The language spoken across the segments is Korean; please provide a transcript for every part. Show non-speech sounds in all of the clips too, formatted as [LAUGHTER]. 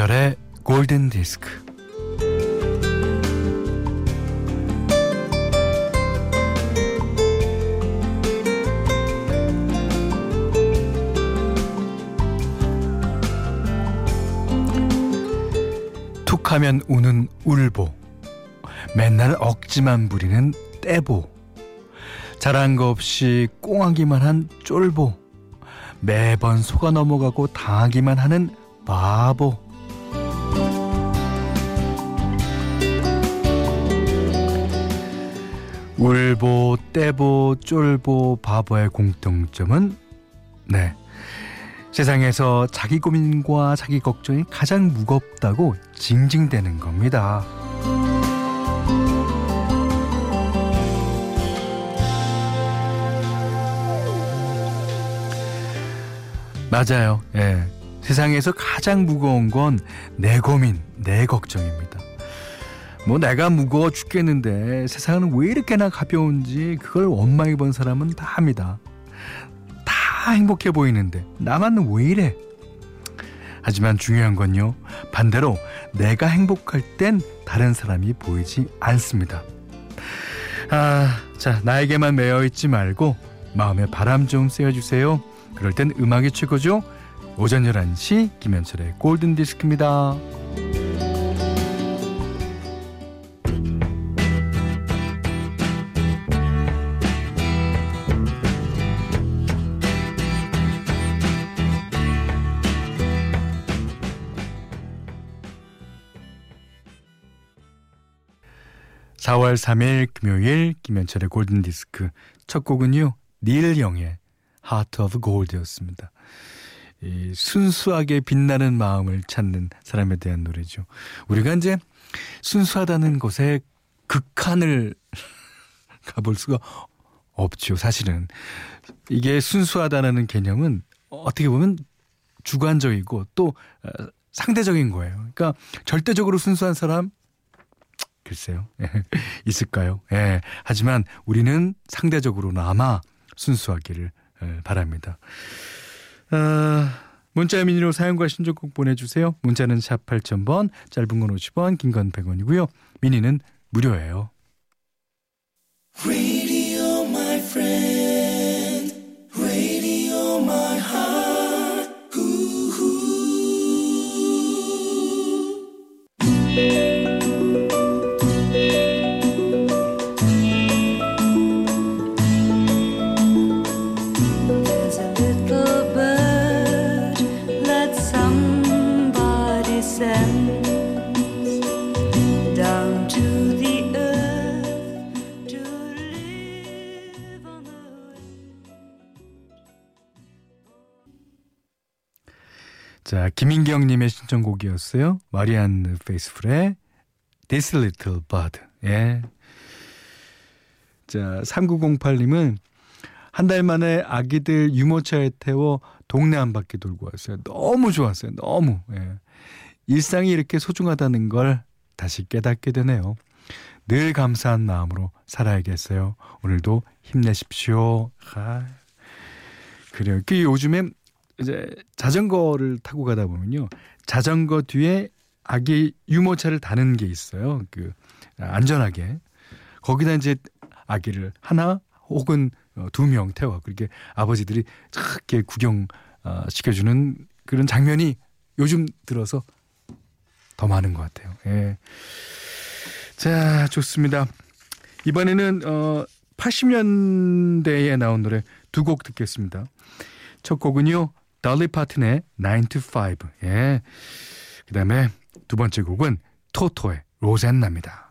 김현철의 골든 디스크. 툭하면 우는 울보. 맨날 억지만 부리는 떼보. 잘한 거 없이 꽁하기만 한 쫄보. 매번 속아 넘어가고 당하기만 하는 바보. 울보, 떼보, 쫄보, 바보의 공통점은 네. 세상에서 자기 고민과 자기 걱정이 가장 무겁다고 징징대는 겁니다. 맞아요. 예. 세상에서 가장 무거운 건 내 고민, 내 걱정입니다. 뭐 내가 무거워 죽겠는데 세상은 왜 이렇게나 가벼운지 그걸 원망해 본 사람은 다 합니다. 다 행복해 보이는데 나만 왜 이래? 하지만 중요한 건요. 반대로 내가 행복할 땐 다른 사람이 보이지 않습니다. 아, 자, 나에게만 매여 있지 말고 마음에 바람 좀 쐬어 주세요. 그럴 땐 음악이 최고죠. 오전 11시 김현철의 골든 디스크입니다. 4월 3일 금요일 김현철의 골든 디스크 첫 곡은요. 닐 영의 Heart of Gold였습니다. 이 순수하게 빛나는 마음을 찾는 사람에 대한 노래죠. 우리가 이제 순수하다는 것에 극한을 [LAUGHS] 가볼 수가 없죠. 사실은 이게 순수하다는 개념은 어떻게 보면 주관적이고 또 어, 상대적인 거예요. 그러니까 절대적으로 순수한 사람 글쎄요. 있을까요? 예. 하지만 우리는 상대적으로나마 순수하기를 예, 바랍니다. 아, 문자 미니로 사용과 신청곡 보내주세요. 문자는 샵 8000번, 짧은 건 50원, 긴 건 100원이고요. 미니는 무료예요. 자, 김인경님의 신청곡이었어요. 마리안 페이스풀의 This Little Bud. 예. 자, 3908님은 한 달 만에 아기들 유모차에 태워 동네 한 바퀴 돌고 왔어요. 너무 좋았어요. 너무. 예. 일상이 이렇게 소중하다는 걸 다시 깨닫게 되네요. 늘 감사한 마음으로 살아야겠어요. 오늘도 힘내십시오. 아, 그래요. 그 요즘엔 이제 자전거를 타고 가다 보면요. 자전거 뒤에 아기 유모차를 다는 게 있어요. 그 안전하게. 거기다 이제 아기를 하나 혹은 어, 두명 태워 그렇게 아버지들이 착게 구경 어, 시켜주는 그런 장면이 요즘 들어서 더 많은 것 같아요. 예. 자, 좋습니다. 이번에는 어 80년대에 나온 노래 두 곡 듣겠습니다. 첫 곡은요. 달리 파튼의 9 to 5. 예. 그다음에 두 번째 곡은 토토의 로젠나입니다.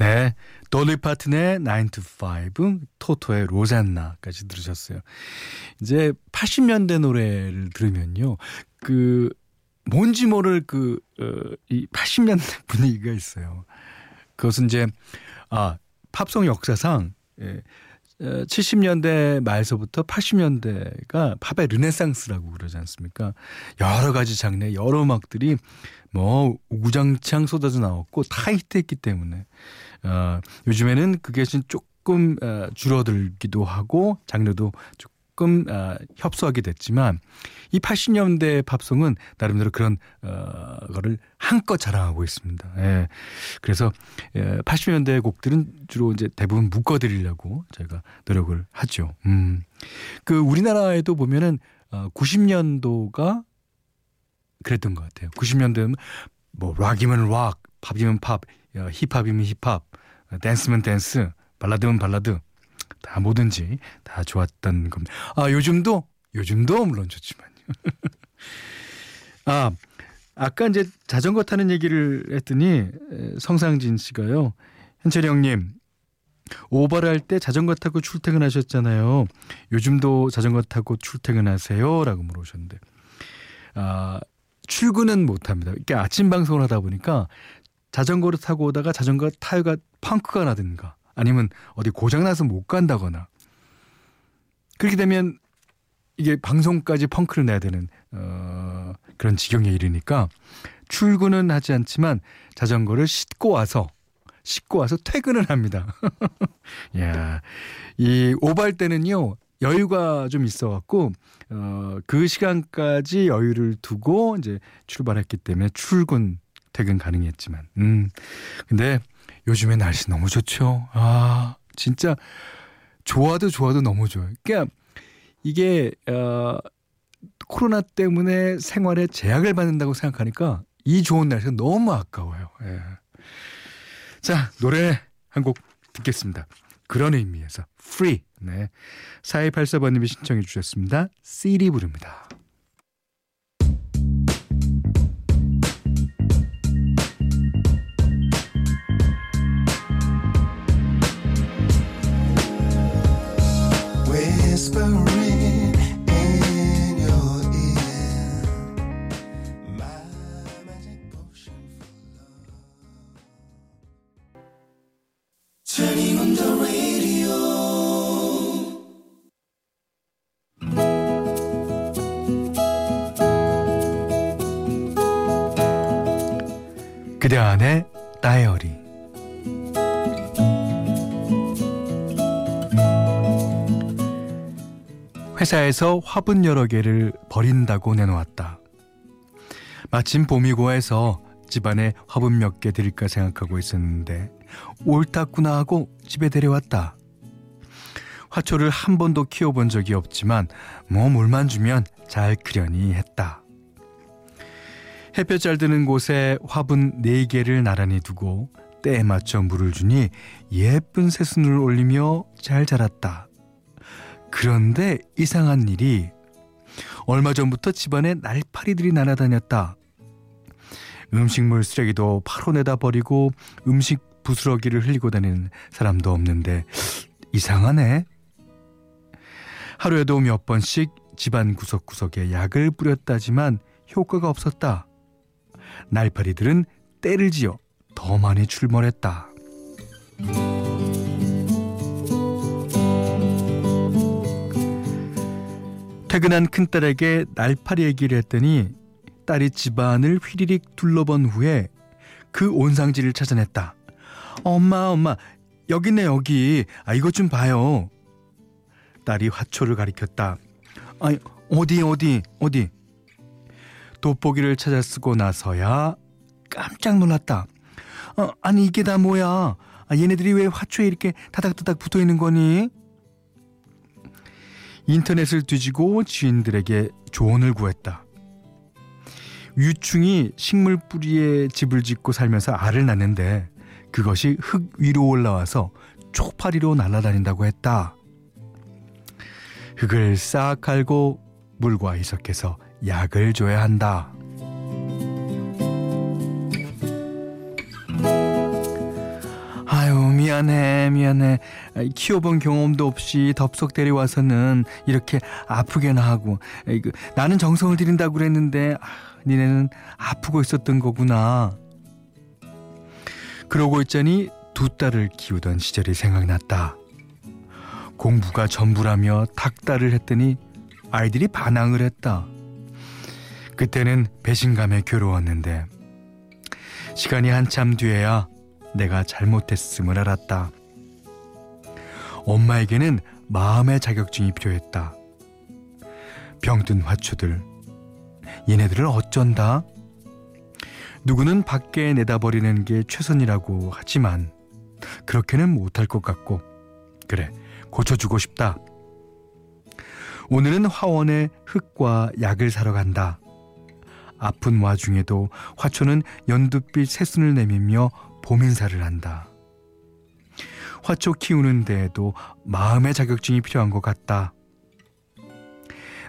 네. 돌리 파튼의 9 to 5, 토토의 로잔나까지 들으셨어요. 이제 80년대 노래를 들으면요. 그 뭔지 모를 그, 어, 이 80년대 [LAUGHS] 분위기가 있어요. 그것은 이제, 아, 팝송 역사상, 예, 70년대 말서부터 80년대가 팝의 르네상스라고 그러지 않습니까? 여러 가지 장르, 여러 음악들이 뭐 우장창 쏟아져 나왔고 다 히트했기 때문에 어, 요즘에는 그게 조금 어, 줄어들기도 하고 장르도 조금 어, 협소하게 됐지만 이 80년대 팝송은 나름대로 그런 어, 거를 한껏 자랑하고 있습니다. 예. 그래서 예, 80년대 곡들은 주로 이제 대부분 묶어드리려고 저희가 노력을 하죠. 음. 그 우리나라에도 보면은 어, 90년도가 그랬던 것 같아요. 90년대는 뭐 락이면 락, 팝이면 팝, 힙합이면 힙합, 댄스면 댄스, 발라드면 발라드 다 뭐든지 다 좋았던 겁니다. 아 요즘도 요즘도 물론 좋지만요. [LAUGHS] 아 아까 이제 자전거 타는 얘기를 했더니 성상진 씨가요. 현철이 형님 오버를 할 때 자전거 타고 출퇴근하셨잖아요. 요즘도 자전거 타고 출퇴근하세요?라고 물어보셨는데 아 출근은 못 합니다. 이렇게 아침 방송을 하다 보니까 자전거를 타고 오다가 자전거 타이어가 펑크가 나든가 아니면 어디 고장나서 못 간다거나. 그렇게 되면 이게 방송까지 펑크를 내야 되는 어, 그런 지경에 이르니까 출근은 하지 않지만 자전거를 싣고 와서 싣고 와서 퇴근을 합니다. [LAUGHS] 야, 이 오발 때는요 여유가 좀 있어갖고 어, 그 시간까지 여유를 두고 이제 출발했기 때문에 출근 퇴근 가능했지만, 음, 근데 요즘에 날씨 너무 좋죠. 아, 진짜 좋아도 좋아도 너무 좋아요. 그러니까 이게 어, 코로나 때문에 생활에 제약을 받는다고 생각하니까 이 좋은 날씨가 너무 아까워요. 예. 자, 노래 한 곡 듣겠습니다. 그런 의미에서 free. 네. 4284번님이 신청해 주셨습니다. CD 부릅니다. 그대 안의 다이어리 회사에서 화분 여러 개를 버린다고 내놓았다. 마침 봄이고 해서 집안에 화분 몇 개 드릴까 생각하고 있었는데 옳다구나 하고 집에 데려왔다. 화초를 한 번도 키워본 적이 없지만 뭐 물만 주면 잘 크려니 했다. 햇볕 잘 드는 곳에 화분 4개를 나란히 두고 때에 맞춰 물을 주니 예쁜 새순을 올리며 잘 자랐다. 그런데 이상한 일이 얼마 전부터 집안에 날파리들이 날아다녔다. 음식물 쓰레기도 바로 내다 버리고 음식 부스러기를 흘리고 다니는 사람도 없는데 이상하네. 하루에도 몇 번씩 집안 구석구석에 약을 뿌렸다지만 효과가 없었다. 날파리들은 때를 지어 더 많이 출몰했다. 퇴근한 큰딸에게 날파리 얘기를 했더니 딸이 집안을 휘리릭 둘러본 후에 그 온상지를 찾아냈다. 엄마, 엄마, 여기 있네, 여기. 아, 이것 좀 봐요. 딸이 화초를 가리켰다. 아니, 어디, 어디, 어디? 돋보기를 찾아 쓰고 나서야 깜짝 놀랐다. 어, 아니 이게 다 뭐야? 아, 얘네들이 왜 화초에 이렇게 다닥다닥 붙어 있는 거니? 인터넷을 뒤지고 지인들에게 조언을 구했다. 유충이 식물 뿌리에 집을 짓고 살면서 알을 낳는데 그것이 흙 위로 올라와서 쪽파리로 날아다닌다고 했다. 흙을 싹 갈고 물과 희석해서 약을 줘야 한다. 미안해, 미안해. 키워본 경험도 없이 덥석 데려와서는 이렇게 아프게나 하고. 나는 정성을 들인다고 그랬는데, 아, 니네는 아프고 있었던 거구나. 그러고 있자니 두 딸을 키우던 시절이 생각났다. 공부가 전부라며 탁달을 했더니 아이들이 반항을 했다. 그때는 배신감에 괴로웠는데 시간이 한참 뒤에야 내가 잘못했음을 알았다. 엄마에게는 마음의 자격증이 필요했다. 병든 화초들, 얘네들을 어쩐다? 누구는 밖에 내다버리는 게 최선이라고 하지만 그렇게는 못할 것 같고 그래 고쳐주고 싶다. 오늘은 화원에 흙과 약을 사러 간다. 아픈 와중에도 화초는 연두빛 새순을 내밀며 봄인사를 한다. 화초 키우는 데에도 마음의 자격증이 필요한 것 같다.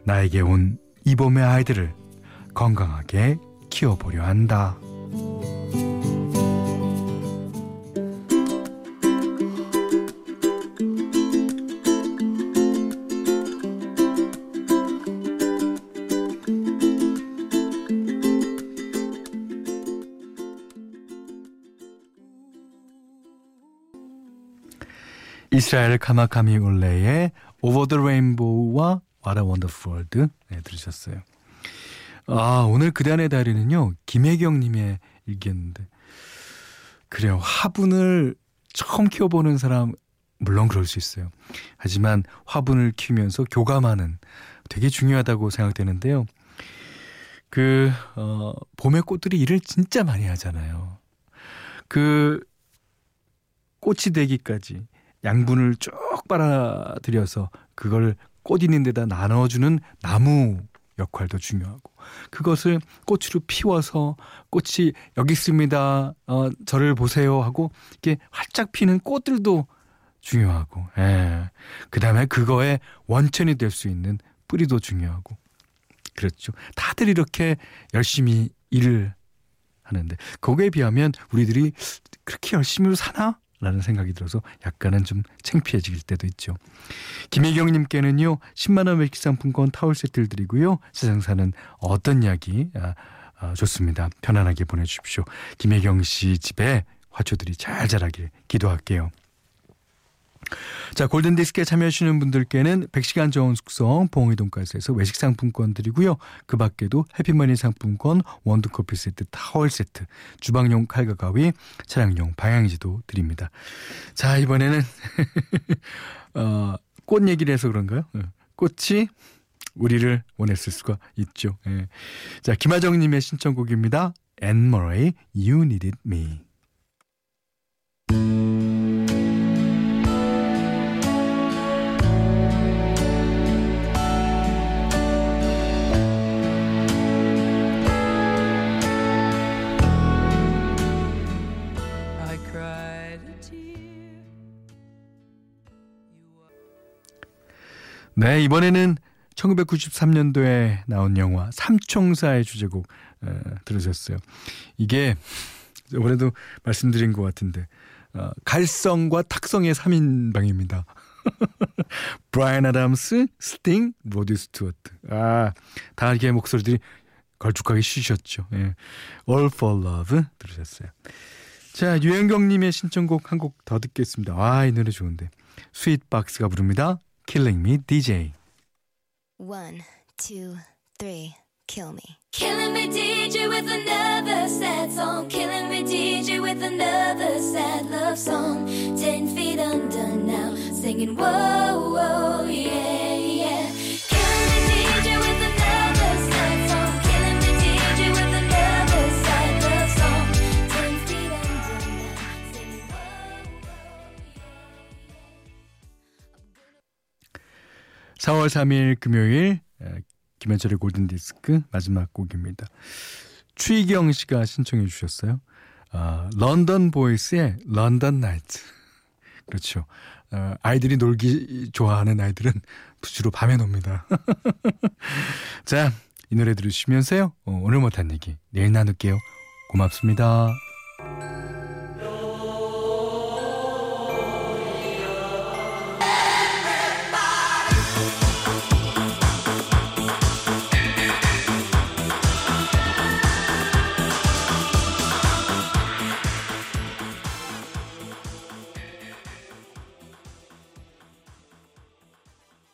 나에게 온 이 봄의 아이들을 건강하게 키워보려 한다. 이스라엘 카마카미 올레의 Over the Rainbow와 What a Wonderful World 네, 들으셨어요. 아 오늘 그단의 다리는요 김혜경님의 일기였는데 그래요 화분을 처음 키워보는 사람 물론 그럴 수 있어요. 하지만 화분을 키우면서 교감하는 되게 중요하다고 생각되는데요. 그, 어, 봄의 꽃들이 일을 진짜 많이 하잖아요. 그, 꽃이 되기까지 양분을 쭉 빨아들여서 그걸 꽃 있는 데다 나눠주는 나무 역할도 중요하고 그것을 꽃으로 피워서 꽃이 여기 있습니다. 어, 저를 보세요 하고 이렇게 활짝 피는 꽃들도 중요하고 예. 그다음에 그거에 원천이 될 수 있는 뿌리도 중요하고 그렇죠. 다들 이렇게 열심히 일을 하는데 거기에 비하면 우리들이 그렇게 열심히 사나? 라는 생각이 들어서 약간은 좀 창피해질 때도 있죠. 김혜경님께는요, 10만원 외식 상품권 타월 세트를 드리고요, 세상 사는 어떤 이야기, 아, 아, 좋습니다. 편안하게 보내주십시오. 김혜경 씨 집에 화초들이 잘 자라길 기도할게요. 자, 골든디스크에 참여하시는 분들께는 100시간 저온 숙성 봉이 돈가스에서 외식 상품권 드리고요. 그 밖에도 해피머니 상품권, 원두커피 세트, 타월 세트, 주방용 칼과 가위, 차량용 방향지도 드립니다. 자, 이번에는 [LAUGHS] 어, 꽃 얘기를 해서 그런가요? 어, 꽃이 우리를 원했을 수가 있죠. 예. 자, 김하정님의 신청곡입니다. 앤 머레이, You Needed Me. 네, 이번에는 1993년도에 나온 영화 삼총사의 주제곡 어, 들으셨어요. 이게 이번에도 말씀드린 것 같은데 어, 갈성과 탁성의 3인방입니다. [LAUGHS] 브라이언 아담스, 스팅, 로드 스튜어트. 아, 다 이렇게 목소리들이 걸쭉하게 쉬셨죠. 예. All for Love 들으셨어요. 자, 유현경님의 신청곡 한 곡 더 듣겠습니다. 아, 이 노래 좋은데. 스윗박스가 부릅니다. Killing Me DJ. One, two, three, kill me. Killing me DJ with another sad song. Killing me DJ with another sad love song. Ten feet under now, singing whoa, whoa, yeah, yeah. (4월 3일) 금요일 김현철의 골든 디스크 마지막 곡입니다. 추희경 씨가 신청해 주셨어요. 아, 런던 보이스의 런던 나이트. 그렇죠. 어, 아이들이 놀기 좋아하는 아이들은 주로 밤에 놉니다. [LAUGHS] 자, 이 노래 들으시면서요. 어, 오늘 못한 얘기 내일 나눌게요. 고맙습니다.